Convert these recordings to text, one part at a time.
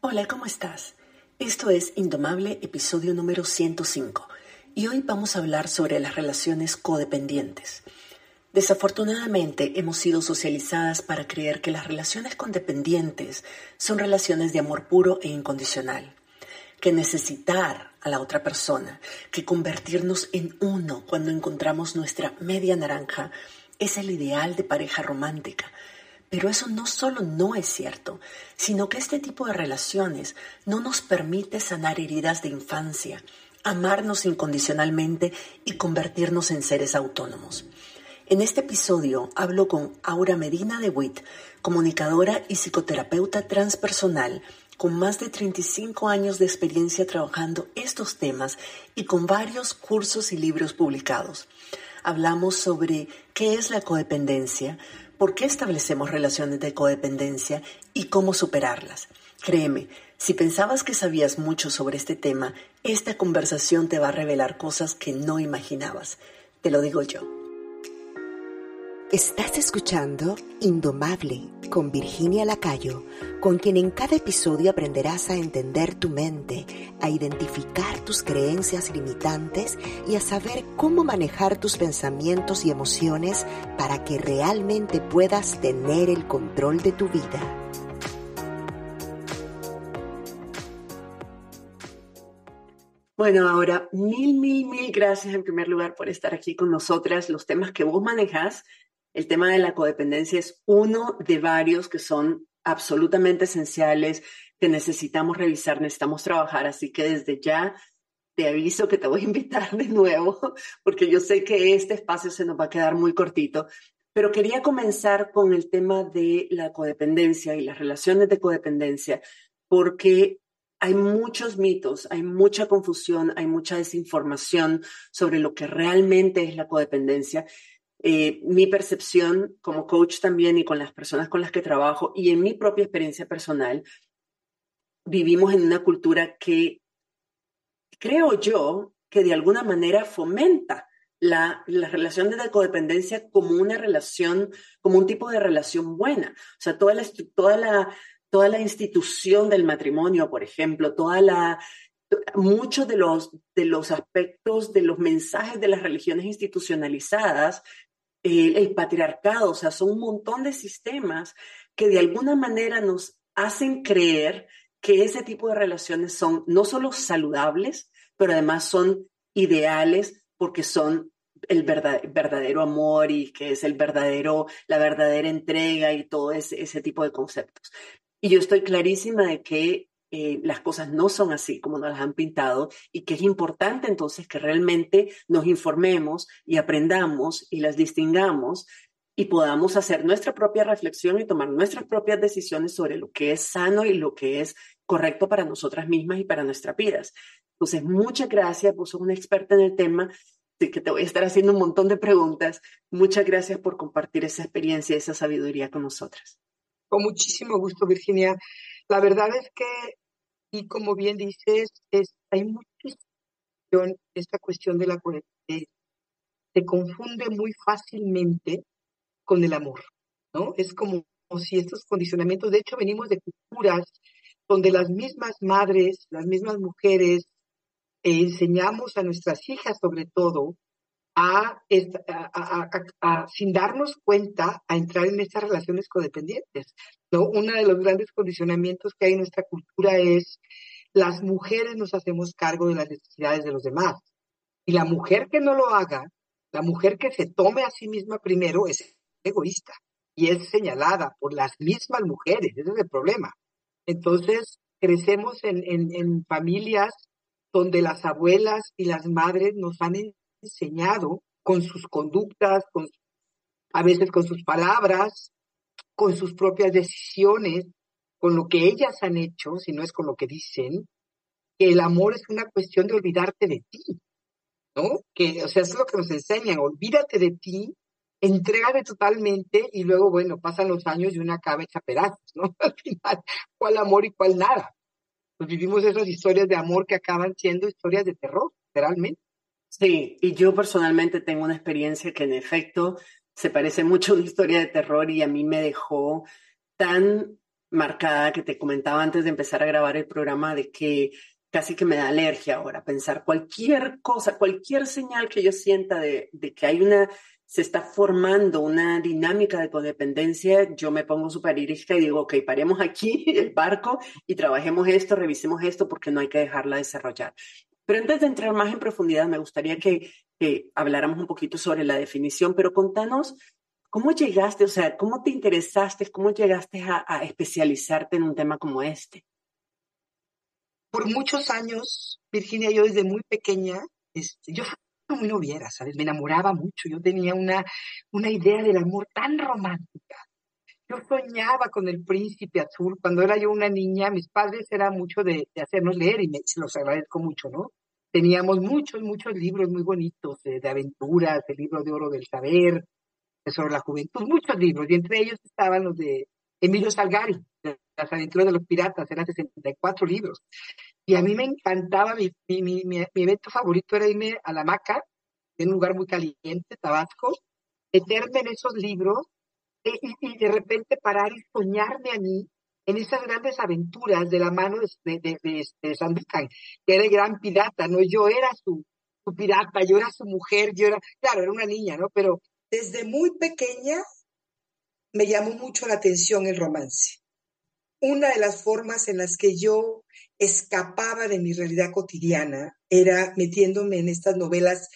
Hola, ¿cómo estás? Esto es Indomable, episodio número 105, y hoy vamos a hablar sobre las relaciones codependientes. Desafortunadamente hemos sido socializadas para creer que las relaciones codependientes son relaciones de amor puro e incondicional, que necesitar a la otra persona, que convertirnos en uno cuando encontramos nuestra media naranja es el ideal de pareja romántica, pero eso no solo no es cierto, sino que este tipo de relaciones no nos permite sanar heridas de infancia, amarnos incondicionalmente y convertirnos en seres autónomos. En este episodio hablo con Aura Medina de Witt, comunicadora y psicoterapeuta transpersonal con más de 35 años de experiencia trabajando estos temas y con varios cursos y libros publicados. Hablamos sobre qué es la codependencia, por qué establecemos relaciones de codependencia y cómo superarlas. Créeme, si pensabas que sabías mucho sobre este tema, esta conversación te va a revelar cosas que no imaginabas. Te lo digo yo. Estás escuchando Indomable con Virginia Lacayo, con quien en cada episodio aprenderás a entender tu mente, a identificar tus creencias limitantes y a saber cómo manejar tus pensamientos y emociones para que realmente puedas tener el control de tu vida. Bueno, ahora, mil, mil, mil gracias en primer lugar por estar aquí con nosotras. Los temas que vos manejas el tema de la codependencia es uno de varios que son absolutamente esenciales, que necesitamos revisar, necesitamos trabajar. Así que desde ya te aviso que te voy a invitar de nuevo, porque yo sé que este espacio se nos va a quedar muy cortito. Pero quería comenzar con el tema de la codependencia y las relaciones de codependencia, porque hay muchos mitos, hay mucha confusión, hay mucha desinformación sobre lo que realmente es la codependencia. Eh, mi percepción como coach también y con las personas con las que trabajo y en mi propia experiencia personal, vivimos en una cultura que creo yo que de alguna manera fomenta la, la, relación de codependencia como una relación, como un tipo de relación buena. O sea, toda la, toda la, toda la institución del matrimonio, por ejemplo, toda la, muchos de los, de los aspectos, de los mensajes de las religiones institucionalizadas el, patriarcado, o sea, son un montón de sistemas que de alguna manera nos hacen creer que ese tipo de relaciones son no solo saludables, pero además son ideales porque son el verdadero amor y que es el verdadero, la verdadera entrega y todo ese, ese tipo de conceptos. Y yo estoy clarísima de que eh, las cosas no son así como nos las han pintado y que es importante entonces que realmente nos informemos y aprendamos y las distingamos y podamos hacer nuestra propia reflexión y tomar nuestras propias decisiones sobre lo que es sano y lo que es correcto para nosotras mismas y para nuestras vidas. Entonces, muchas gracias, vos sos una experta en el tema, así que te voy a estar haciendo un montón de preguntas. Muchas gracias por compartir esa experiencia y esa sabiduría con nosotras. Con muchísimo gusto, Virginia. La verdad es que, y como bien dices, es, hay muchísima esta cuestión de la coherencia. Se confunde muy fácilmente con el amor, ¿no? Es como, si estos condicionamientos, de hecho venimos de culturas donde las mismas madres, las mismas mujeres, eh, enseñamos a nuestras hijas sobre todo a, sin darnos cuenta, a entrar en estas relaciones codependientes. ¿no? Uno de los grandes condicionamientos que hay en nuestra cultura es las mujeres nos hacemos cargo de las necesidades de los demás. Y la mujer que no lo haga, la mujer que se tome a sí misma primero es egoísta y es señalada por las mismas mujeres. Ese es el problema. Entonces, crecemos en, en, en familias donde las abuelas y las madres nos han enseñado con sus conductas, con, a veces con sus palabras, con sus propias decisiones, con lo que ellas han hecho, si no es con lo que dicen, que el amor es una cuestión de olvidarte de ti, ¿no? Que, o sea, es lo que nos enseñan, olvídate de ti, entrégate totalmente y luego, bueno, pasan los años y una acaba hecha ¿no? Al final, ¿cuál amor y cuál nada? Pues vivimos esas historias de amor que acaban siendo historias de terror, literalmente. Sí, y yo personalmente tengo una experiencia que en efecto se parece mucho a una historia de terror y a mí me dejó tan marcada que te comentaba antes de empezar a grabar el programa de que casi que me da alergia ahora pensar cualquier cosa, cualquier señal que yo sienta de, de que hay una, se está formando una dinámica de codependencia, yo me pongo súper y digo, ok, paremos aquí el barco y trabajemos esto, revisemos esto porque no hay que dejarla desarrollar. Pero antes de entrar más en profundidad, me gustaría que, habláramos un poquito sobre la definición, pero contanos ¿Cómo llegaste, o sea, cómo te interesaste, cómo llegaste a, especializarte en un tema como este? Por muchos años, Virginia, yo desde muy pequeña, este, yo fui muy noviera, ¿sabes? Me enamoraba mucho, yo tenía una, una idea del amor tan romántica. Yo soñaba con el príncipe azul. Cuando era yo una niña, mis padres eran mucho de, hacernos leer y me, se los agradezco mucho, ¿no? Teníamos muchos, muchos libros muy bonitos de, de aventuras, el libro de oro del saber, sobre la juventud, muchos libros, y entre ellos estaban los de Emilio Salgari, Las aventuras de los piratas, eran 64 libros. Y a mí me encantaba, mi, mi, mi, evento favorito era irme a la Maca, en un lugar muy caliente, Tabasco, meterme en esos libros e, y, de repente parar y soñarme a mí en esas grandes aventuras de la mano de, de, de, de que era el gran pirata, ¿no? Yo era su, su pirata, yo era su mujer, yo era, claro, era una niña, ¿no? Pero desde muy pequeña me llamó mucho la atención el romance. Una de las formas en las que yo escapaba de mi realidad cotidiana era metiéndome en estas novelas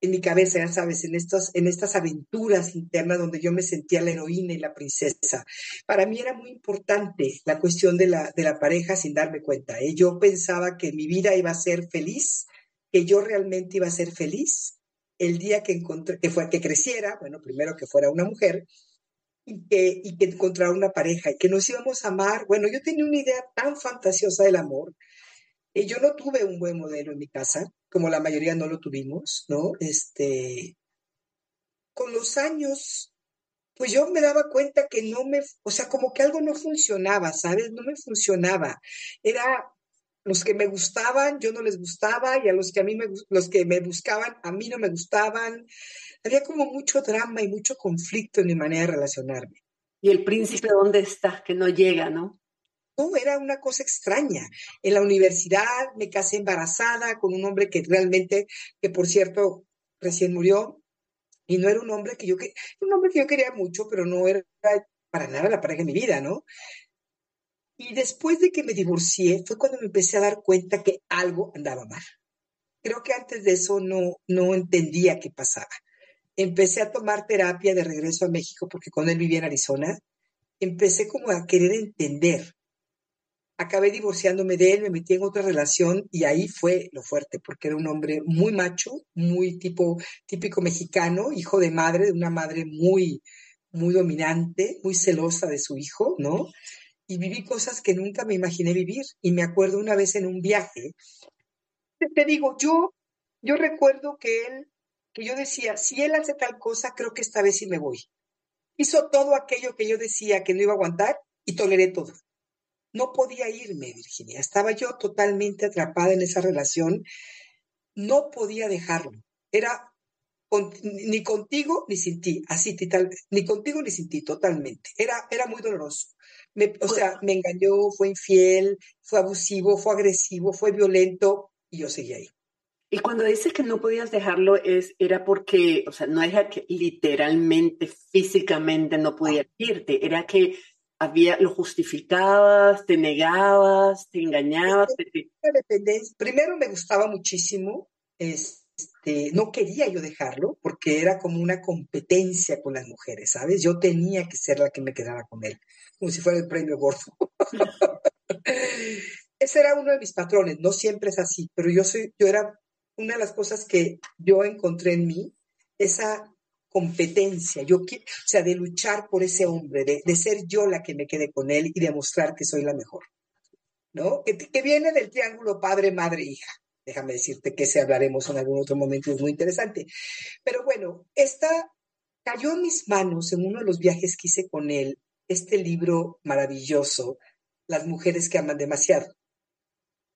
en mi cabeza, ya sabes, en, estos, en estas aventuras internas donde yo me sentía la heroína y la princesa. Para mí era muy importante la cuestión de la, de la pareja sin darme cuenta. ¿eh? Yo pensaba que mi vida iba a ser feliz, que yo realmente iba a ser feliz el día que encontré, que fue que creciera, bueno, primero que fuera una mujer, y que, y que encontrara una pareja, y que nos íbamos a amar. Bueno, yo tenía una idea tan fantasiosa del amor. Y yo no tuve un buen modelo en mi casa, como la mayoría no lo tuvimos, ¿no? Este, con los años, pues yo me daba cuenta que no me, o sea, como que algo no funcionaba, ¿sabes? No me funcionaba. Era los que me gustaban, yo no les gustaba, y a los que a mí me, los que me buscaban, a mí no me gustaban. Había como mucho drama y mucho conflicto en mi manera de relacionarme. ¿Y el príncipe dónde está? Que no llega, ¿no? No, era una cosa extraña. En la universidad me casé embarazada con un hombre que realmente, que por cierto, recién murió, y no era un hombre que yo, un hombre que yo quería mucho, pero no era para nada la pareja de mi vida, ¿no? Y después de que me divorcié fue cuando me empecé a dar cuenta que algo andaba mal. Creo que antes de eso no, no entendía qué pasaba. Empecé a tomar terapia de regreso a México porque cuando él vivía en Arizona. Empecé como a querer entender. Acabé divorciándome de él, me metí en otra relación y ahí fue lo fuerte, porque era un hombre muy macho, muy tipo típico mexicano, hijo de madre, de una madre muy, muy dominante, muy celosa de su hijo, ¿no? y viví cosas que nunca me imaginé vivir. Y me acuerdo una vez en un viaje, te digo, yo, yo recuerdo que él, que yo decía, si él hace tal cosa, creo que esta vez sí me voy. Hizo todo aquello que yo decía que no iba a aguantar y toleré todo. No podía irme, Virginia. Estaba yo totalmente atrapada en esa relación. No podía dejarlo. Era ni contigo ni sin ti, así, tal, ni contigo ni sin ti, totalmente. Era, era muy doloroso o pues sea, me engañó, fue infiel, fue abusivo, fue agresivo, fue violento y yo seguí ahí. Y cuando dices que no podías dejarlo, es, era porque, o sea, no era que literalmente, físicamente no podías irte, era que había, lo justificabas, te negabas, te engañabas. Primero me gustaba muchísimo, es, este, no quería yo dejarlo porque era como una competencia con las mujeres, ¿sabes? Yo tenía que ser la que me quedara con él, como si fuera el premio gordo. Ese era uno de mis patrones, no siempre es así, pero yo soy, yo era una de las cosas que yo encontré en mí, esa competencia, yo, o sea, de luchar por ese hombre, de, ser yo la que me quede con él y demostrar que soy la mejor, ¿no? que viene del triángulo padre, madre, hija. Déjame decirte que se hablaremos en algún otro momento, es muy interesante. Pero bueno, esta cayó en mis manos en uno de los viajes que hice con él, este libro maravilloso, Las mujeres que aman demasiado.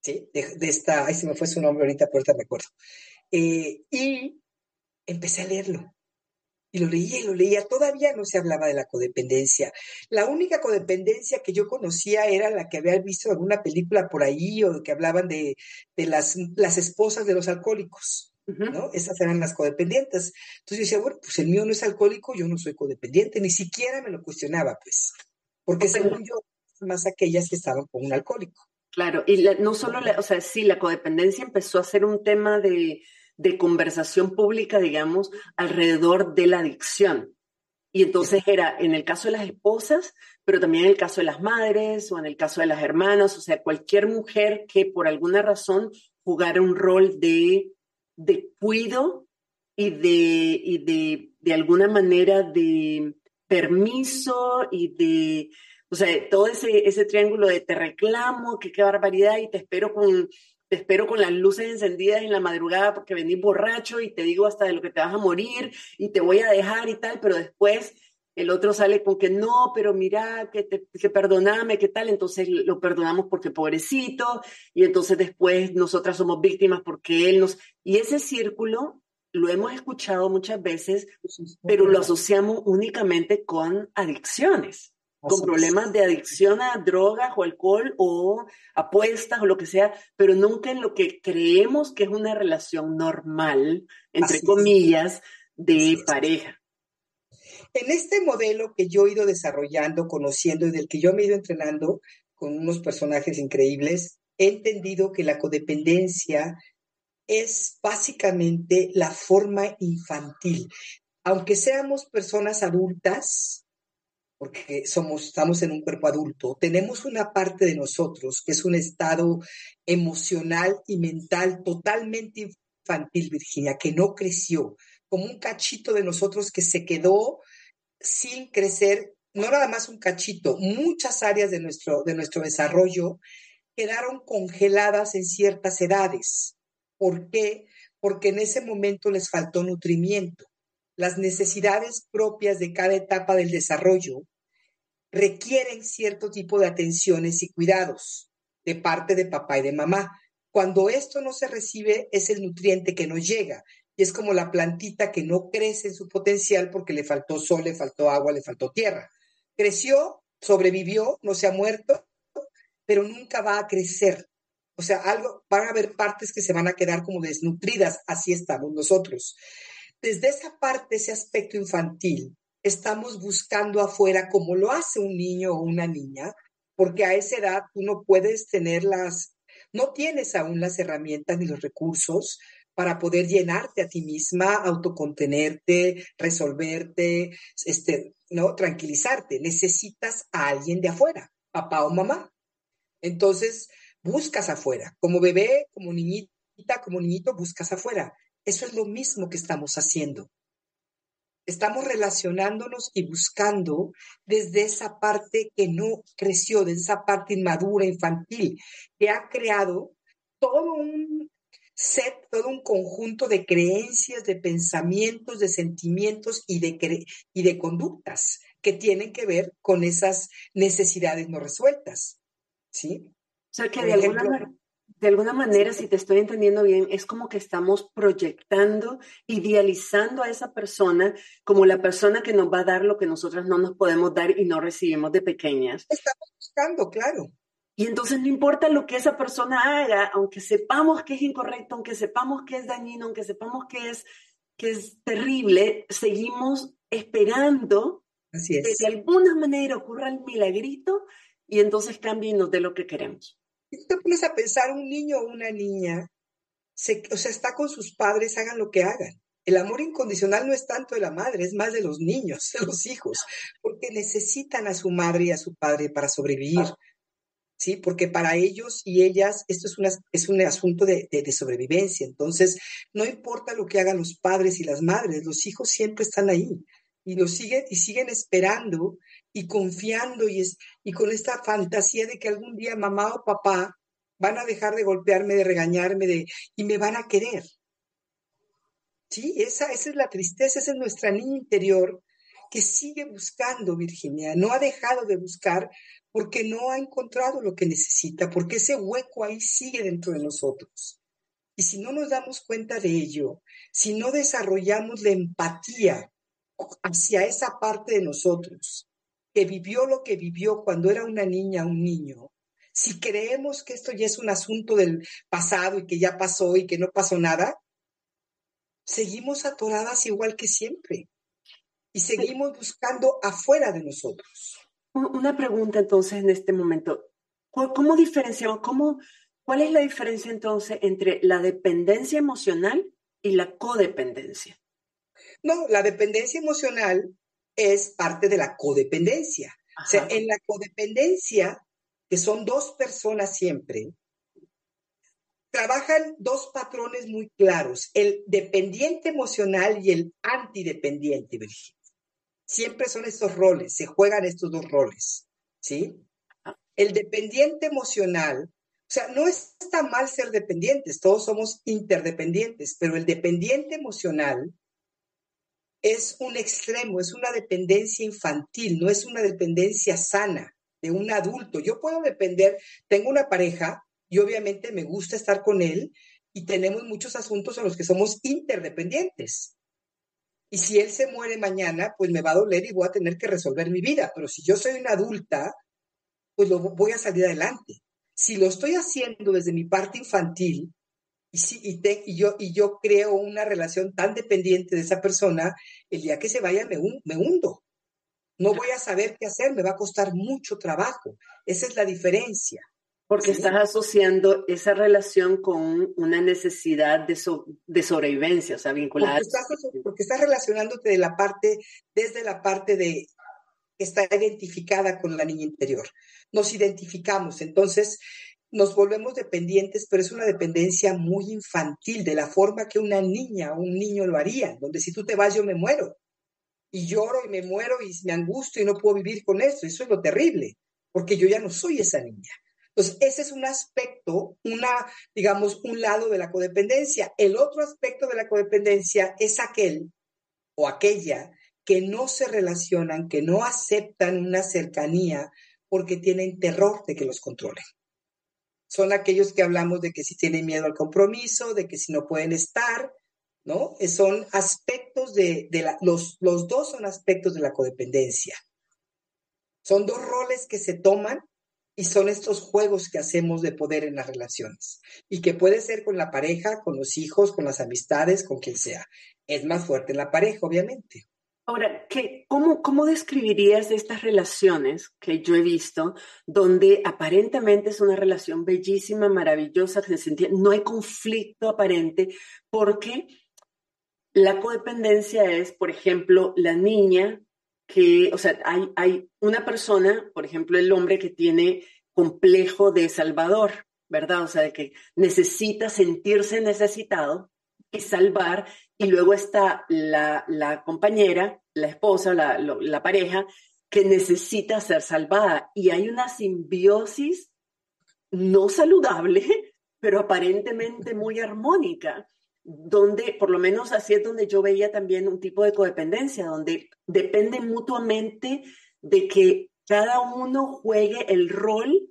¿Sí? De, esta, ay, se me fue su nombre ahorita, pero ahorita me acuerdo. Eh, y empecé a leerlo. Y lo leía y lo leía, todavía no se hablaba de la codependencia. La única codependencia que yo conocía era la que había visto en alguna película por ahí o que hablaban de, las, las esposas de los alcohólicos. ¿no? Esas eran las codependientes. Entonces yo decía, bueno, pues el mío no es alcohólico, yo no soy codependiente, ni siquiera me lo cuestionaba, pues, porque según yo, más aquellas que estaban con un alcohólico. Claro, y no solo, o sea, sí, la codependencia empezó a ser un tema de, de conversación pública, digamos, alrededor de la adicción. Y entonces era en el caso de las esposas, pero también en el caso de las madres o en el caso de las hermanas, o sea, cualquier mujer que por alguna razón jugara un rol de, de cuido y de, y de, de alguna manera de permiso y de, o sea, todo ese, ese triángulo de te reclamo, que qué barbaridad y te espero con te espero con las luces encendidas en la madrugada porque venís borracho y te digo hasta de lo que te vas a morir y te voy a dejar y tal, pero después el otro sale con que no, pero mira, que, te, que perdoname, qué tal, entonces lo perdonamos porque pobrecito, y entonces después nosotras somos víctimas porque él nos... Y ese círculo lo hemos escuchado muchas veces, pero lo asociamos únicamente con adicciones con problemas de adicción a drogas o alcohol o apuestas o lo que sea, pero nunca en lo que creemos que es una relación normal, entre comillas, de pareja. En este modelo que yo he ido desarrollando, conociendo y del que yo me he ido entrenando con unos personajes increíbles, he entendido que la codependencia es básicamente la forma infantil. Aunque seamos personas adultas, porque somos, estamos en un cuerpo adulto, tenemos una parte de nosotros que es un estado emocional y mental totalmente infantil, Virginia, que no creció, como un cachito de nosotros que se quedó sin crecer, no nada más un cachito, muchas áreas de nuestro, de nuestro desarrollo quedaron congeladas en ciertas edades. ¿Por qué? Porque en ese momento les faltó nutrimiento. Las necesidades propias de cada etapa del desarrollo requieren cierto tipo de atenciones y cuidados de parte de papá y de mamá. Cuando esto no se recibe, es el nutriente que no llega. Y es como la plantita que no crece en su potencial porque le faltó sol, le faltó agua, le faltó tierra. Creció, sobrevivió, no se ha muerto, pero nunca va a crecer. O sea, algo, van a haber partes que se van a quedar como desnutridas, así estamos nosotros. Desde esa parte, ese aspecto infantil, estamos buscando afuera como lo hace un niño o una niña, porque a esa edad tú no puedes tener las, no tienes aún las herramientas ni los recursos para poder llenarte a ti misma, autocontenerte, resolverte, este, no, tranquilizarte. Necesitas a alguien de afuera, papá o mamá. Entonces, buscas afuera. Como bebé, como niñita, como niñito, buscas afuera. Eso es lo mismo que estamos haciendo. Estamos relacionándonos y buscando desde esa parte que no creció, desde esa parte inmadura, infantil, que ha creado todo un set, todo un conjunto de creencias, de pensamientos, de sentimientos y de, y de conductas que tienen que ver con esas necesidades no resueltas. ¿Sí? O sea, que de alguna manera de alguna manera, si te estoy entendiendo bien, es como que estamos proyectando, idealizando a esa persona como la persona que nos va a dar lo que nosotras no nos podemos dar y no recibimos de pequeñas. Estamos buscando, claro. Y entonces no importa lo que esa persona haga, aunque sepamos que es incorrecto, aunque sepamos que es dañino, aunque sepamos que es, que es terrible, seguimos esperando que de alguna manera ocurra el milagrito y entonces cambien de lo que queremos. Si te pones a pensar, un niño o una niña, o sea, está con sus padres, hagan lo que hagan. El amor incondicional no es tanto de la madre, es más de los niños, de los hijos, porque necesitan a su madre y a su padre para sobrevivir. ¿Sí? Porque para ellos y ellas esto es, una, es un asunto de, de, sobrevivencia. Entonces, no importa lo que hagan los padres y las madres, los hijos siempre están ahí y lo siguen y siguen esperando y confiando y, es, y con esta fantasía de que algún día mamá o papá van a dejar de golpearme, de regañarme de, y me van a querer. Sí, esa, esa es la tristeza, esa es nuestra niña interior que sigue buscando, Virginia, no ha dejado de buscar porque no ha encontrado lo que necesita, porque ese hueco ahí sigue dentro de nosotros. Y si no nos damos cuenta de ello, si no desarrollamos la empatía hacia esa parte de nosotros que vivió lo que vivió cuando era una niña, un niño, si creemos que esto ya es un asunto del pasado y que ya pasó y que no pasó nada, seguimos atoradas igual que siempre y seguimos buscando afuera de nosotros. Una pregunta entonces en este momento. ¿Cómo diferenciamos, cómo, cuál es la diferencia entonces entre la dependencia emocional y la codependencia? No, la dependencia emocional es parte de la codependencia. O sea, en la codependencia, que son dos personas siempre, trabajan dos patrones muy claros, el dependiente emocional y el antidependiente, Virginia. Siempre son estos roles, se juegan estos dos roles, ¿sí? El dependiente emocional, o sea, no está mal ser dependientes, todos somos interdependientes, pero el dependiente emocional es un extremo, es una dependencia infantil, no es una dependencia sana de un adulto. Yo puedo depender, tengo una pareja y obviamente me gusta estar con él y tenemos muchos asuntos en los que somos interdependientes. Y si él se muere mañana, pues me va a doler y voy a tener que resolver mi vida. Pero si yo soy una adulta, pues lo voy a salir adelante. Si lo estoy haciendo desde mi parte infantil, y, yo, y yo creo una relación tan dependiente de esa persona, el día que se vaya me, me hundo. No voy a saber qué hacer, me va a costar mucho trabajo. Esa es la diferencia. Porque estás asociando esa relación con una necesidad de, de sobrevivencia, o sea, vinculada. Porque estás, porque estás, relacionándote de la parte, desde la parte de está identificada con la niña interior. Nos identificamos, entonces nos volvemos dependientes, pero es una dependencia muy infantil, de la forma que una niña o un niño lo haría, donde si tú te vas yo me muero. Y lloro y me muero y me angustio y no puedo vivir con eso. Eso es lo terrible, porque yo ya no soy esa niña. Entonces, ese es un aspecto, una, digamos, un lado de la codependencia. El otro aspecto de la codependencia es aquel o aquella que no se relacionan, que no aceptan una cercanía porque tienen terror de que los controlen son aquellos que hablamos de que si tienen miedo al compromiso, de que si no pueden estar, ¿no? Eh, son aspectos de, la, los, los dos son aspectos de la codependencia. Son dos roles que se toman y son estos juegos que hacemos de poder en las relaciones. Y que puede ser con la pareja, con los hijos, con las amistades, con quien sea. Es más fuerte en la pareja, obviamente. Ahora, ¿qué, cómo, ¿cómo describirías estas relaciones que yo he visto, donde aparentemente es una relación bellísima, maravillosa, que se no hay conflicto aparente, porque la codependencia es, por ejemplo, la niña que, o sea, hay, hay una persona, por ejemplo, el hombre que tiene complejo de salvador, ¿verdad? O sea, de que necesita sentirse necesitado y salvar, y luego está la, la compañera, la esposa, la, la pareja, que necesita ser salvada. Y hay una simbiosis no saludable, pero aparentemente muy armónica, donde, por lo menos así es donde yo veía también un tipo de codependencia, donde dependen mutuamente de que cada uno juegue el rol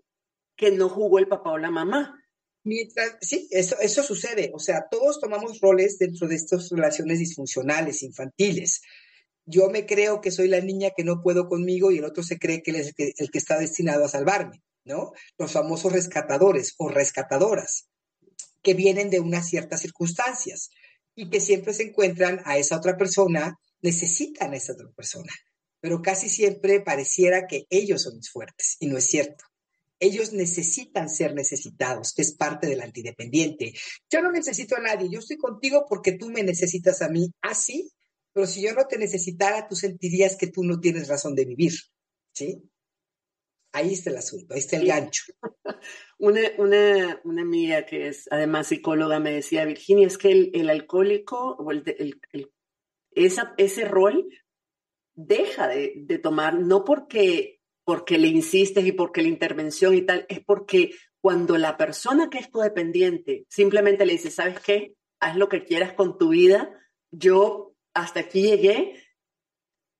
que no jugó el papá o la mamá. Mientras, sí, eso, eso sucede. O sea, todos tomamos roles dentro de estas relaciones disfuncionales, infantiles. Yo me creo que soy la niña que no puedo conmigo y el otro se cree que él es el que, el que está destinado a salvarme, ¿no? Los famosos rescatadores o rescatadoras que vienen de unas ciertas circunstancias y que siempre se encuentran a esa otra persona, necesitan a esa otra persona, pero casi siempre pareciera que ellos son los fuertes y no es cierto. Ellos necesitan ser necesitados, que es parte del antidependiente. Yo no necesito a nadie, yo estoy contigo porque tú me necesitas a mí, así, pero si yo no te necesitara, tú sentirías que tú no tienes razón de vivir, ¿sí? Ahí está el asunto, ahí está el gancho. Una, una, una amiga que es además psicóloga me decía, Virginia, es que el, el alcohólico o el, el, esa, ese rol deja de, de, tomar, no porque porque le insistes y porque la intervención y tal, es porque cuando la persona que es codependiente simplemente le dice, ¿sabes qué? Haz lo que quieras con tu vida, yo hasta aquí llegué,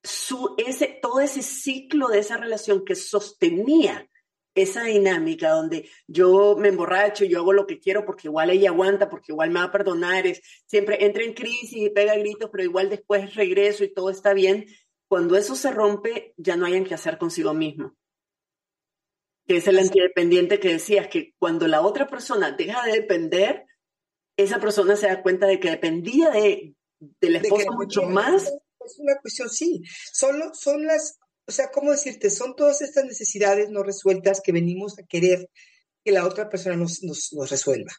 su, ese, todo ese ciclo de esa relación que sostenía esa dinámica donde yo me emborracho, yo hago lo que quiero porque igual ella aguanta, porque igual me va a perdonar, es, siempre entra en crisis y pega gritos, pero igual después regreso y todo está bien. Cuando eso se rompe, ya no hayan que hacer consigo mismo. Que es el antidependiente que decías, que cuando la otra persona deja de depender, esa persona se da cuenta de que dependía de, del esposo mucho más. Es una cuestión, sí. Solo son las o sea, ¿cómo decirte? Son todas estas necesidades no resueltas que venimos a querer que la otra persona nos, nos, nos resuelva.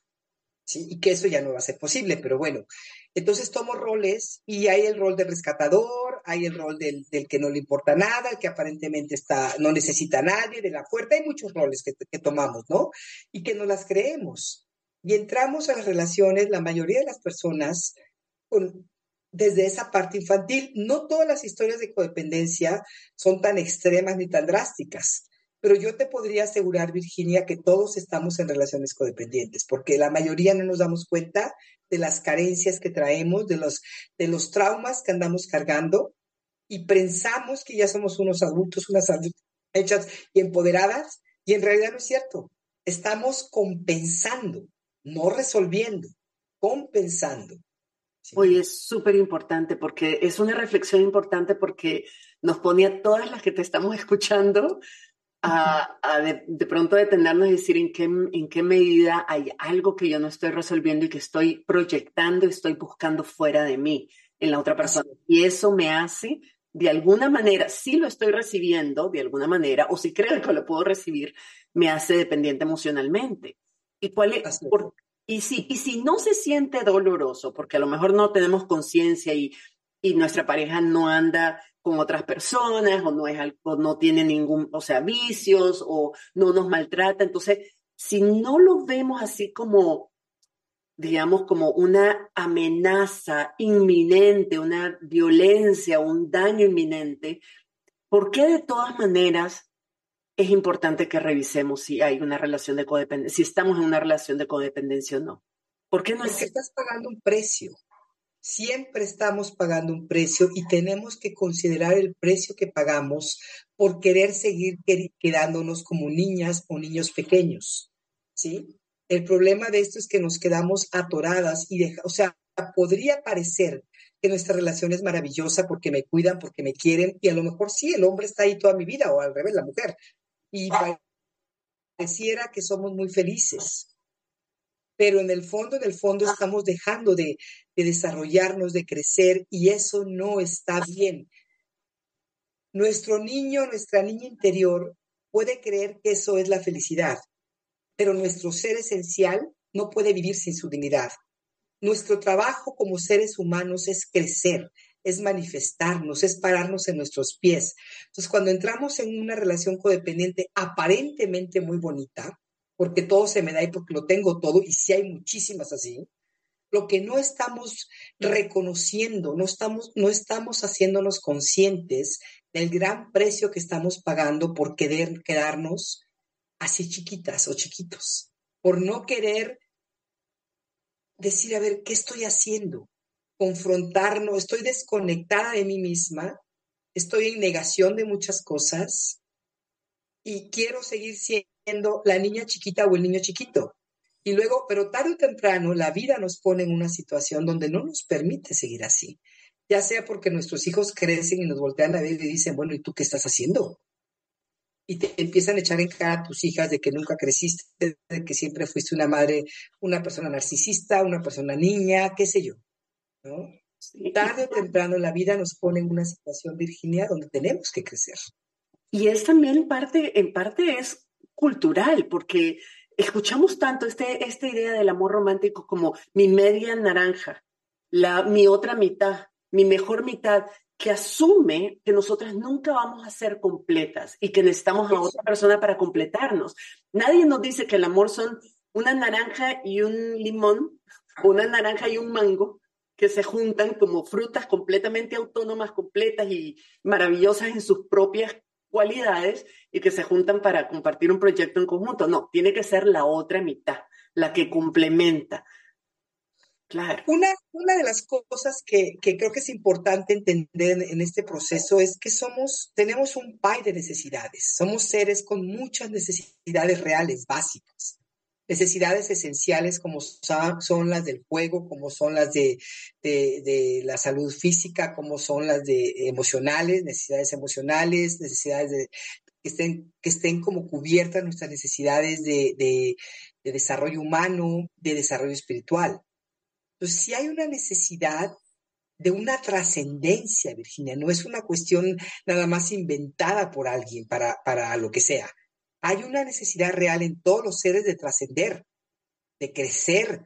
¿sí? Y que eso ya no va a ser posible, pero bueno. Entonces tomo roles y hay el rol del rescatador, hay el rol del, del, que no le importa nada, el que aparentemente está, no necesita a nadie, de la fuerza. Hay muchos roles que, que tomamos, ¿no? Y que no las creemos. Y entramos a las relaciones, la mayoría de las personas, con, desde esa parte infantil. No todas las historias de codependencia son tan extremas ni tan drásticas, pero yo te podría asegurar, Virginia, que todos estamos en relaciones codependientes, porque la mayoría no nos damos cuenta de las carencias que traemos, de los, de los traumas que andamos cargando y pensamos que ya somos unos adultos, unas adultas hechas y empoderadas, y en realidad no es cierto. Estamos compensando, no resolviendo, compensando. Hoy es súper importante porque es una reflexión importante porque nos pone a todas las que te estamos escuchando a, a de, de, pronto detenernos y decir en qué, en qué medida hay algo que yo no estoy resolviendo y que estoy proyectando, estoy buscando fuera de mí, en la otra persona. Y eso me hace, de alguna manera, si lo estoy recibiendo, de alguna manera, o si creo que lo puedo recibir, me hace dependiente emocionalmente. ¿Y cuál es, por, y si, y si no se siente doloroso, porque a lo mejor no tenemos conciencia y, y nuestra pareja no anda con otras personas o no, es, o no tiene ningún, o sea, vicios o no nos maltrata, entonces, si no lo vemos así como, digamos, como una amenaza inminente, una violencia, un daño inminente, ¿por qué de todas maneras es importante que revisemos si hay una relación de codependencia, si estamos en una relación de codependencia o no. ¿Por qué no es? estás pagando un precio. Siempre estamos pagando un precio y tenemos que considerar el precio que pagamos por querer seguir quedándonos como niñas o niños pequeños. ¿Sí? El problema de esto es que nos quedamos atoradas y deja, o sea, podría parecer que nuestra relación es maravillosa porque me cuidan, porque me quieren, y a lo mejor sí, el hombre está ahí toda mi vida, o al revés, la mujer, y pareciera que somos muy felices. Pero en el fondo, en el fondo estamos dejando de, de desarrollarnos, de crecer y eso no está bien. Nuestro niño, nuestra niña interior puede creer que eso es la felicidad, pero nuestro ser esencial no puede vivir sin su dignidad. Nuestro trabajo como seres humanos es crecer, es manifestarnos, es pararnos en nuestros pies. Entonces, cuando entramos en una relación codependiente aparentemente muy bonita, porque todo se me da y porque lo tengo todo, y si hay muchísimas así, lo que no estamos reconociendo, no estamos, no estamos haciéndonos conscientes del gran precio que estamos pagando por querer quedarnos así chiquitas o chiquitos, por no querer decir, a ver, ¿qué estoy haciendo? confrontarnos, estoy desconectada de mí misma, estoy en negación de muchas cosas y quiero seguir siendo la niña chiquita o el niño chiquito. Y luego, pero tarde o temprano, la vida nos pone en una situación donde no nos permite seguir así. Ya sea porque nuestros hijos crecen y nos voltean a ver y dicen, bueno, ¿y tú qué estás haciendo? Y te empiezan a echar en cara a tus hijas de que nunca creciste, de que siempre fuiste una madre, una persona narcisista, una persona niña, qué sé yo. ¿no? Tarde o temprano la vida nos pone en una situación, Virginia, donde tenemos que crecer. Y es también parte, en parte es cultural, porque escuchamos tanto este, esta idea del amor romántico como mi media naranja, la, mi otra mitad, mi mejor mitad, que asume que nosotras nunca vamos a ser completas y que necesitamos a otra persona para completarnos. Nadie nos dice que el amor son una naranja y un limón, una naranja y un mango, que se juntan como frutas completamente autónomas, completas y maravillosas en sus propias cualidades y que se juntan para compartir un proyecto en conjunto. No, tiene que ser la otra mitad, la que complementa. Claro. Una, una de las cosas que, que, creo que es importante entender en, este proceso es que somos, tenemos un pay de necesidades. Somos seres con muchas necesidades reales, básicas. Necesidades esenciales como son las del juego, como son las de, la salud física, como son las de emocionales, necesidades emocionales, necesidades de, que estén, que estén como cubiertas nuestras necesidades de, de, de desarrollo humano, de desarrollo espiritual. Entonces, si hay una necesidad de una trascendencia, Virginia, no es una cuestión nada más inventada por alguien para, para lo que sea. Hay una necesidad real en todos los seres de trascender, de crecer.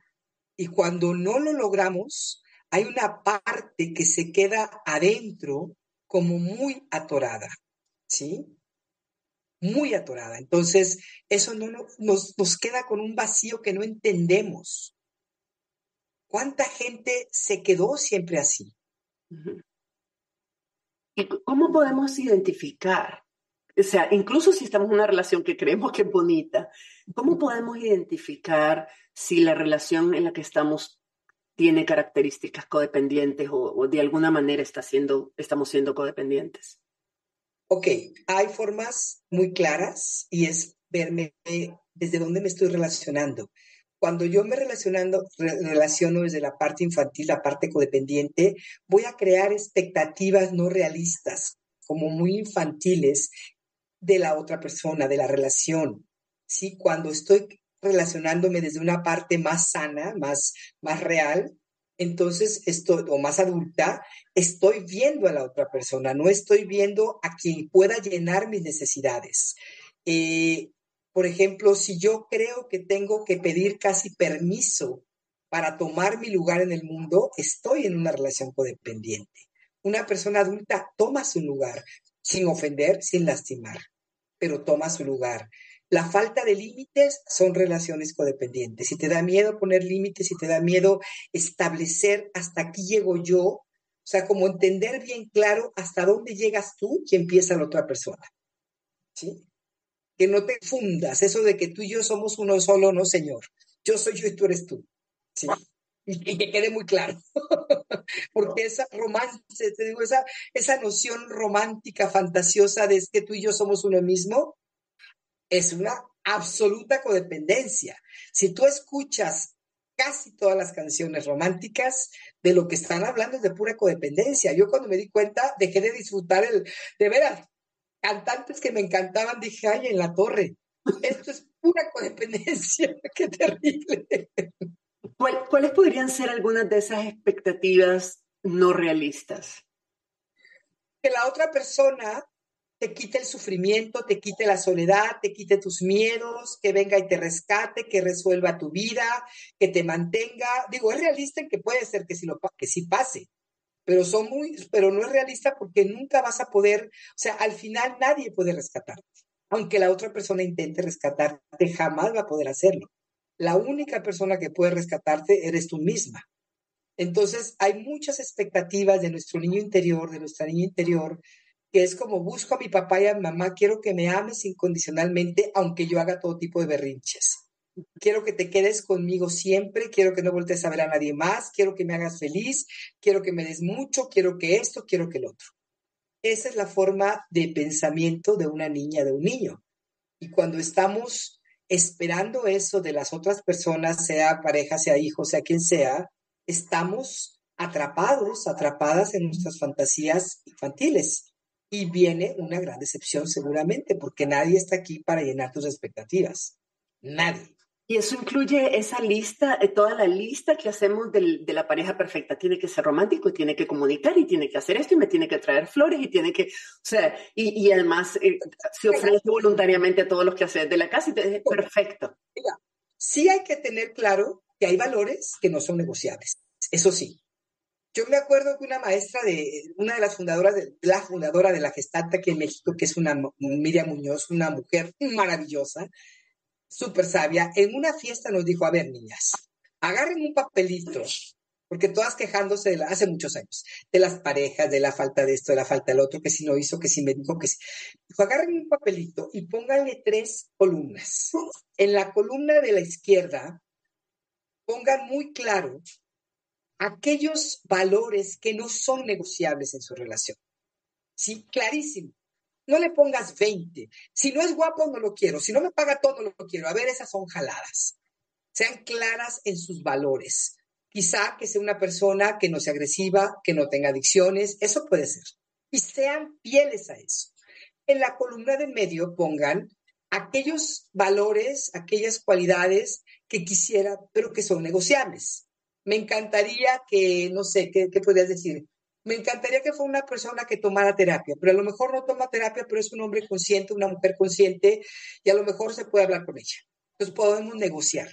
Y cuando no lo logramos, hay una parte que se queda adentro como muy atorada, ¿sí? Muy atorada. Entonces, eso no, nos, nos queda con un vacío que no entendemos. ¿Cuánta gente se quedó siempre así? ¿Y cómo podemos identificar? O sea, incluso si estamos en una relación que creemos que es bonita, ¿cómo podemos identificar si la relación en la que estamos tiene características codependientes o, o de alguna manera está siendo, estamos siendo codependientes? Ok, hay formas muy claras y es verme desde dónde me estoy relacionando cuando yo me relacionando, relaciono desde la parte infantil, la parte codependiente, voy a crear expectativas no realistas, como muy infantiles, de la otra persona, de la relación. ¿sí? Cuando estoy relacionándome desde una parte más sana, más, más real, entonces estoy, o más adulta, estoy viendo a la otra persona, no estoy viendo a quien pueda llenar mis necesidades. Eh, por ejemplo, si yo creo que tengo que pedir casi permiso para tomar mi lugar en el mundo, estoy en una relación codependiente. Una persona adulta toma su lugar, sin ofender, sin lastimar, pero toma su lugar. La falta de límites son relaciones codependientes. Si te da miedo poner límites, si te da miedo establecer hasta aquí llego yo, o sea, como entender bien claro hasta dónde llegas tú y empieza la otra persona. ¿Sí? que no te fundas, eso de que tú y yo somos uno solo, no, señor. Yo soy yo y tú eres tú. ¿sí? Y, que quede muy claro. Porque esa romance, te digo, esa, esa noción romántica, fantasiosa de que tú y yo somos uno mismo, es una absoluta codependencia. Si tú escuchas casi todas las canciones románticas, de lo que están hablando es de pura codependencia. Yo cuando me di cuenta dejé de disfrutar el, de veras, cantantes que me encantaban, dije, ay, en la torre, esto es pura codependencia, qué terrible. ¿Cuáles podrían ser algunas de esas expectativas no realistas? Que la otra persona te quite el sufrimiento, te quite la soledad, te quite tus miedos, que venga y te rescate, que resuelva tu vida, que te mantenga. Digo, es realista en que puede ser que sí, que sí pase, pero son muy, pero no es realista porque nunca vas a poder, o sea, al final nadie puede rescatarte. Aunque la otra persona intente rescatarte, jamás va a poder hacerlo. La única persona que puede rescatarte eres tú misma. Entonces, hay muchas expectativas de nuestro niño interior, de nuestra niña interior, que es como busco a mi papá y a mi mamá, quiero que me ames incondicionalmente, aunque yo haga todo tipo de berrinches. Quiero que te quedes conmigo siempre, quiero que no voltees a ver a nadie más, quiero que me hagas feliz, quiero que me des mucho, quiero que esto, quiero que el otro. Esa es la forma de pensamiento de una niña, de un niño. Y cuando estamos esperando eso de las otras personas, sea pareja, sea hijo, sea quien sea, estamos atrapados, atrapadas en nuestras fantasías infantiles. Y viene una gran decepción seguramente, porque nadie está aquí para llenar tus expectativas. Nadie. Y eso incluye esa lista, eh, toda la lista que hacemos de la pareja perfecta. Tiene que ser romántico, tiene que comunicar y tiene que hacer esto y me tiene que traer flores y tiene que, o sea, y, además eh, se ofrece voluntariamente a todos los que hacen de la casa y es perfecto. Mira, sí hay que tener claro que hay valores que no son negociables. Eso sí. Yo me acuerdo que una maestra de, una de las fundadoras, de, la fundadora de la Gestanta aquí en México, que es una Miriam Muñoz, una mujer maravillosa, súper sabia, en una fiesta nos dijo, a ver, niñas, agarren un papelito, porque todas quejándose de hace muchos años, de las parejas, de la falta de esto, de la falta del otro, que si no hizo, que si me dijo, que si. Dijo, agarren un papelito y pónganle tres columnas. En la columna de la izquierda, pongan muy claro aquellos valores que no son negociables en su relación. Sí, clarísimo. No le pongas 20. Si no es guapo, no lo quiero. Si no me paga todo, no lo quiero. A ver, esas son jaladas. Sean claras en sus valores. Quizá que sea una persona que no sea agresiva, que no tenga adicciones. Eso puede ser. Y sean fieles a eso. En la columna de medio pongan aquellos valores, aquellas cualidades que quisiera, pero que son negociables. Me encantaría que, no sé, ¿qué, qué podrías decir? Me encantaría que fuera una persona que tomara terapia, pero a lo mejor no toma terapia, pero es un hombre consciente, una mujer consciente, y a lo mejor se puede hablar con ella. Entonces podemos negociar,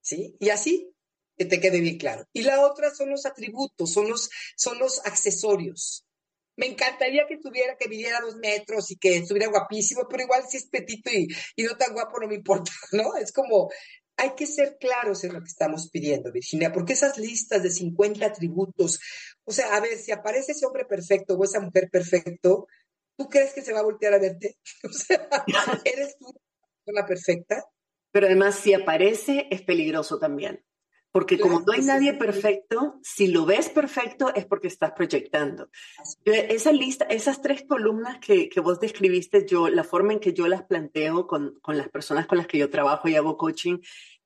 ¿sí? Y así que te quede bien claro. Y la otra son los atributos, son los, son los accesorios. Me encantaría que tuviera, que midiera dos metros y que estuviera guapísimo, pero igual si es petito y, y no tan guapo no me importa, ¿no? Es como, hay que ser claros en lo que estamos pidiendo, Virginia, porque esas listas de 50 atributos, o sea, a ver, si aparece ese hombre perfecto o esa mujer perfecto, ¿tú crees que se va a voltear a verte? O sea, ¿eres tú la perfecta? Pero además, si aparece, es peligroso también. Porque como no hay nadie perfecto, si lo ves perfecto es porque estás proyectando. Esa lista, esas tres columnas que, que, vos describiste, yo, la forma en que yo las planteo con, con las personas con las que yo trabajo y hago coaching,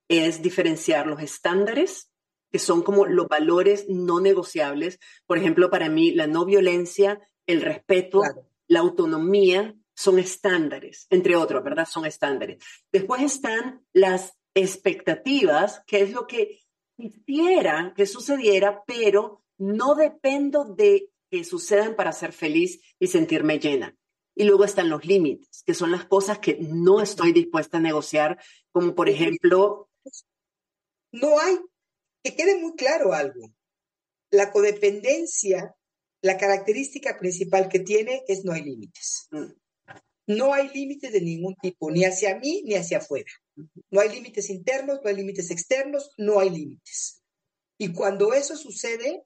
es diferenciar los estándares, que son como los valores no negociables. Por ejemplo, para mí, la no violencia, el respeto, la autonomía son estándares, entre otros, ¿verdad? Son estándares. Después están las expectativas, que es lo que quisiera que sucediera, pero no dependo de que sucedan para ser feliz y sentirme llena. Y luego están los límites, que son las cosas que no estoy dispuesta a negociar, como por ejemplo... No hay, que quede muy claro algo. La codependencia, la característica principal que tiene es no hay límites. Mm. No hay límites de ningún tipo, ni hacia mí ni hacia afuera. No hay límites internos, no hay límites externos, no hay límites. Y cuando eso sucede,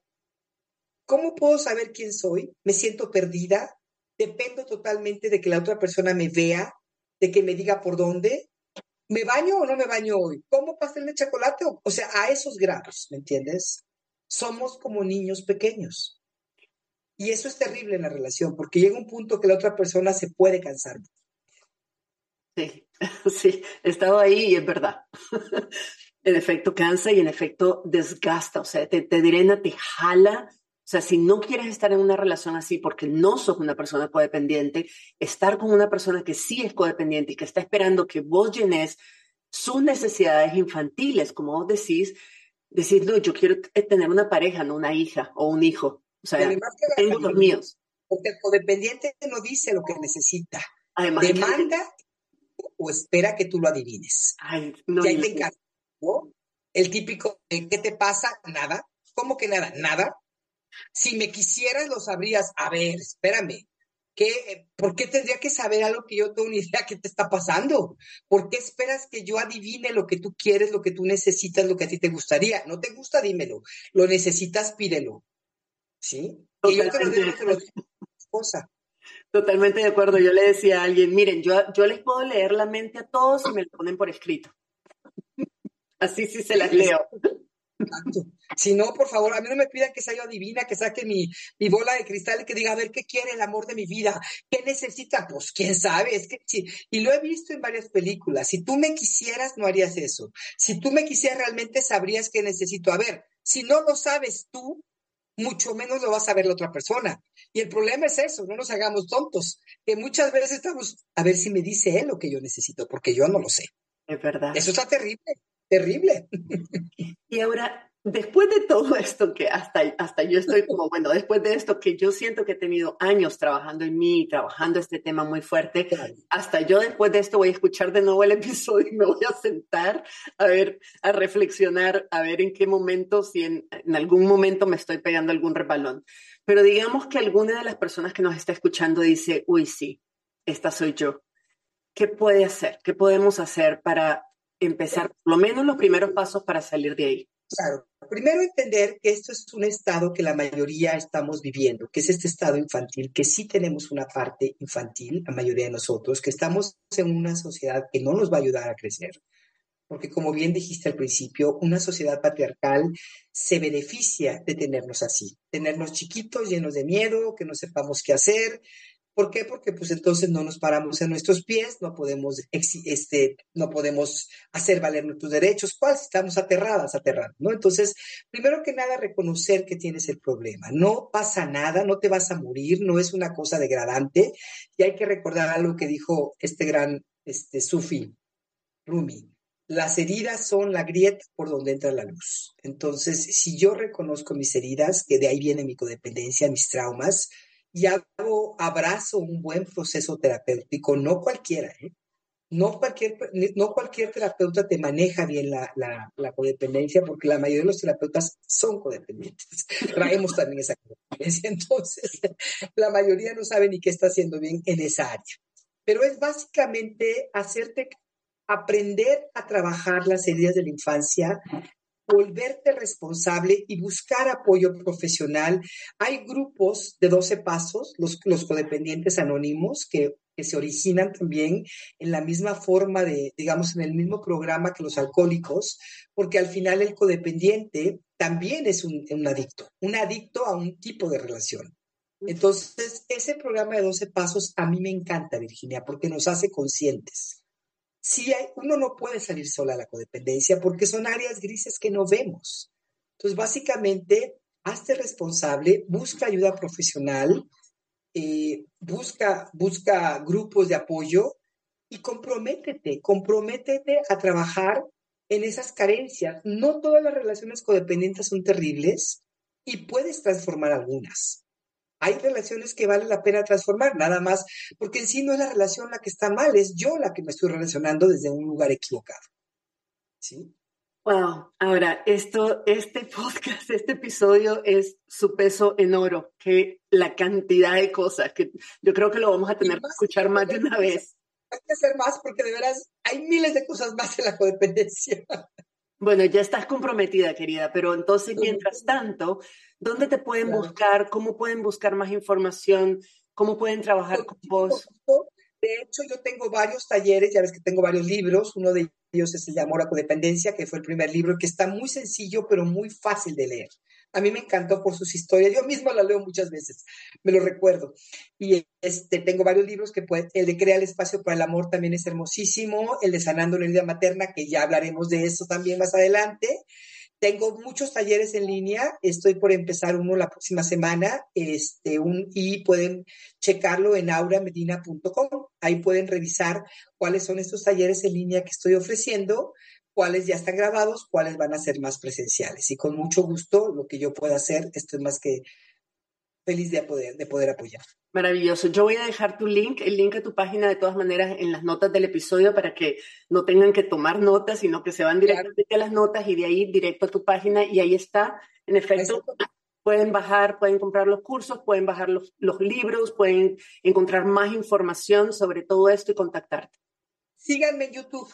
¿cómo puedo saber quién soy? Me siento perdida, dependo totalmente de que la otra persona me vea, de que me diga por dónde. ¿Me baño o no me baño hoy? ¿Cómo pastel de chocolate? O sea, a esos grados, ¿me entiendes? Somos como niños pequeños. Y eso es terrible en la relación, porque llega un punto que la otra persona se puede cansar. Sí, sí, he estado ahí y es verdad. en efecto cansa y en efecto desgasta, o sea, te, te drena, te jala. O sea, si no quieres estar en una relación así porque no sos una persona codependiente, estar con una persona que sí es codependiente y que está esperando que vos llenes sus necesidades infantiles, como vos decís, decir, no, yo quiero tener una pareja, no una hija o un hijo. O sea, tengo los míos. Porque el codependiente no dice lo que necesita. Además, Demanda o espera que tú lo adivines. Ay, no, y ahí te encargo, El típico, ¿qué te pasa? Nada. ¿Cómo que nada? Nada. Si me quisieras, lo sabrías. A ver, espérame. ¿Qué, ¿Por qué tendría que saber algo que yo tengo ni idea qué te está pasando? ¿Por qué esperas que yo adivine lo que tú quieres, lo que tú necesitas, lo que a ti te gustaría? No te gusta, dímelo. Lo necesitas, pídelo. ¿Sí? Y yo te lo digo, te lo digo, cosa. Totalmente de acuerdo. Yo le decía a alguien, miren, yo, yo les puedo leer la mente a todos y me lo ponen por escrito. Así sí se las leo. Si no, por favor, a mí no me pidan que sea yo adivina, que saque mi, mi, bola de cristal y que diga, a ver, ¿qué quiere el amor de mi vida? ¿Qué necesita? Pues quién sabe. Es que sí. Y lo he visto en varias películas. Si tú me quisieras, no harías eso. Si tú me quisieras, realmente sabrías qué necesito. A ver, si no lo sabes tú, mucho menos lo va a saber la otra persona. Y el problema es eso, no nos hagamos tontos, que muchas veces estamos, a ver si me dice él lo que yo necesito, porque yo no lo sé. Es verdad. Eso está terrible, terrible. Y ahora, después de todo esto, que hasta, hasta yo estoy como, bueno, después de esto que yo siento que he tenido años trabajando en mí, trabajando este tema muy fuerte, hasta yo después de esto voy a escuchar de nuevo el episodio y me voy a sentar a ver, a reflexionar, a ver en qué momento, si en, en algún momento me estoy pegando algún rebalón. Pero digamos que alguna de las personas que nos está escuchando dice, uy, sí, esta soy yo. ¿Qué puede hacer? ¿Qué podemos hacer para empezar, por lo menos los primeros pasos para salir de ahí? Claro, primero entender que esto es un estado que la mayoría estamos viviendo, que es este estado infantil, que sí tenemos una parte infantil, la mayoría de nosotros, que estamos en una sociedad que no nos va a ayudar a crecer. porque como bien dijiste al principio, una sociedad patriarcal se beneficia de tenernos así, tenernos chiquitos, llenos de miedo, que no sepamos qué hacer. ¿Por qué? Porque pues entonces no nos paramos en nuestros pies, no podemos, este, no podemos hacer valer nuestros derechos, pues estamos aterradas, aterradas, ¿no? Entonces, primero que nada, reconocer que tienes el problema. No pasa nada, no te vas a morir, no es una cosa degradante. Y hay que recordar algo que dijo este gran este, Sufi, Rumi, las heridas son la grieta por donde entra la luz. Entonces, si yo reconozco mis heridas, que de ahí viene mi codependencia, mis traumas, y hago, abrazo un buen proceso terapéutico, no cualquiera, ¿eh? No cualquier, no cualquier terapeuta te maneja bien la, la, codependencia, porque la mayoría de los terapeutas son codependientes. Traemos también esa codependencia. Entonces, la mayoría no sabe ni qué está haciendo bien en esa área. Pero es básicamente hacerte aprender a trabajar las heridas de la infancia, volverte responsable y buscar apoyo profesional. Hay grupos de 12 pasos, los, los codependientes anónimos, que, que, se originan también en la misma forma de, digamos, en el mismo programa que los alcohólicos, porque al final el codependiente también es un, un adicto, un adicto a un tipo de relación. Entonces, ese programa de 12 pasos a mí me encanta, Virginia, porque nos hace conscientes sí hay, uno no puede salir sola a la codependencia porque son áreas grises que no vemos. Entonces, básicamente, hazte responsable, busca ayuda profesional, eh, busca, busca grupos de apoyo y comprométete, comprométete a trabajar en esas carencias. No todas las relaciones codependientes son terribles y puedes transformar algunas hay relaciones que vale la pena transformar, nada más, porque en sí no es la relación la que está mal, es yo la que me estoy relacionando desde un lugar equivocado. ¿Sí? Wow, ahora esto, este podcast, este episodio es su peso en oro, que la cantidad de cosas que yo creo que lo vamos a tener que escuchar más de una vez. Hay que hacer más porque de veras hay miles de cosas más en la codependencia. Bueno, ya estás comprometida, querida, pero entonces, mientras tanto, ¿dónde te pueden buscar? ¿Cómo pueden buscar más información? ¿Cómo pueden trabajar con vos? De hecho, yo tengo varios talleres, ya ves que tengo varios libros. Uno de ellos es El de Amor a Codependencia, que fue el primer libro, que está muy sencillo, pero muy fácil de leer. A mí me encantó por sus historias. Yo misma la leo muchas veces, me lo recuerdo. Y este, tengo varios libros que pueden, el de Crea el espacio para el amor también es hermosísimo, el de Sanando la herida materna, que ya hablaremos de eso también más adelante. Tengo muchos talleres en línea, estoy por empezar uno la próxima semana, este, y pueden checarlo en auramedina.com. Ahí pueden revisar cuáles son estos talleres en línea que estoy ofreciendo cuáles ya están grabados, cuáles van a ser más presenciales. Y con mucho gusto, lo que yo pueda hacer, estoy más que feliz de poder, de poder apoyar. Maravilloso. Yo voy a dejar tu link, el link a tu página de todas maneras en las notas del episodio para que no tengan que tomar notas, sino que se van directamente a las notas y de ahí directo a tu página y ahí está. En efecto, pueden bajar, pueden comprar los cursos, pueden bajar los, los libros, pueden encontrar más información sobre todo esto y contactarte. Síganme en YouTube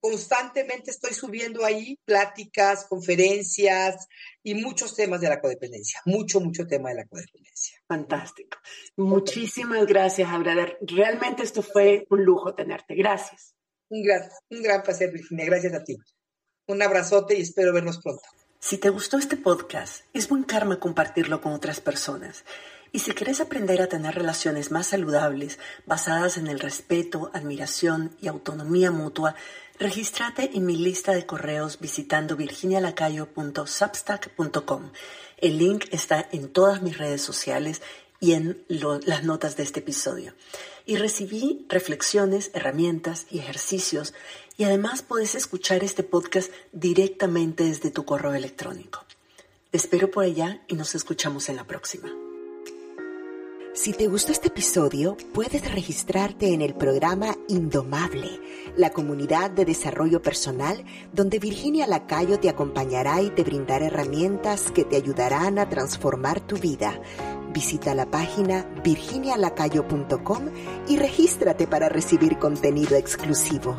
constantemente estoy subiendo ahí pláticas, conferencias y muchos temas de la codependencia, mucho, mucho tema de la codependencia. Fantástico. Muchísimas gracias, Abrader. Realmente esto fue un lujo tenerte. Gracias. Un gran, un gran placer, Virginia. Gracias a ti. Un abrazote y espero vernos pronto. Si te gustó este podcast, es buen karma compartirlo con otras personas. Y si quieres aprender a tener relaciones más saludables, basadas en el respeto, admiración y autonomía mutua, Regístrate en mi lista de correos visitando virginialacayo.substack.com. El link está en todas mis redes sociales y en las notas de este episodio. Y recibí reflexiones, herramientas y ejercicios y además puedes escuchar este podcast directamente desde tu correo electrónico. Te espero por allá y nos escuchamos en la próxima. Si te gustó este episodio, puedes registrarte en el programa Indomable, la comunidad de desarrollo personal donde Virginia Lacayo te acompañará y te brindará herramientas que te ayudarán a transformar tu vida. Visita la página virginialacayo.com y regístrate para recibir contenido exclusivo.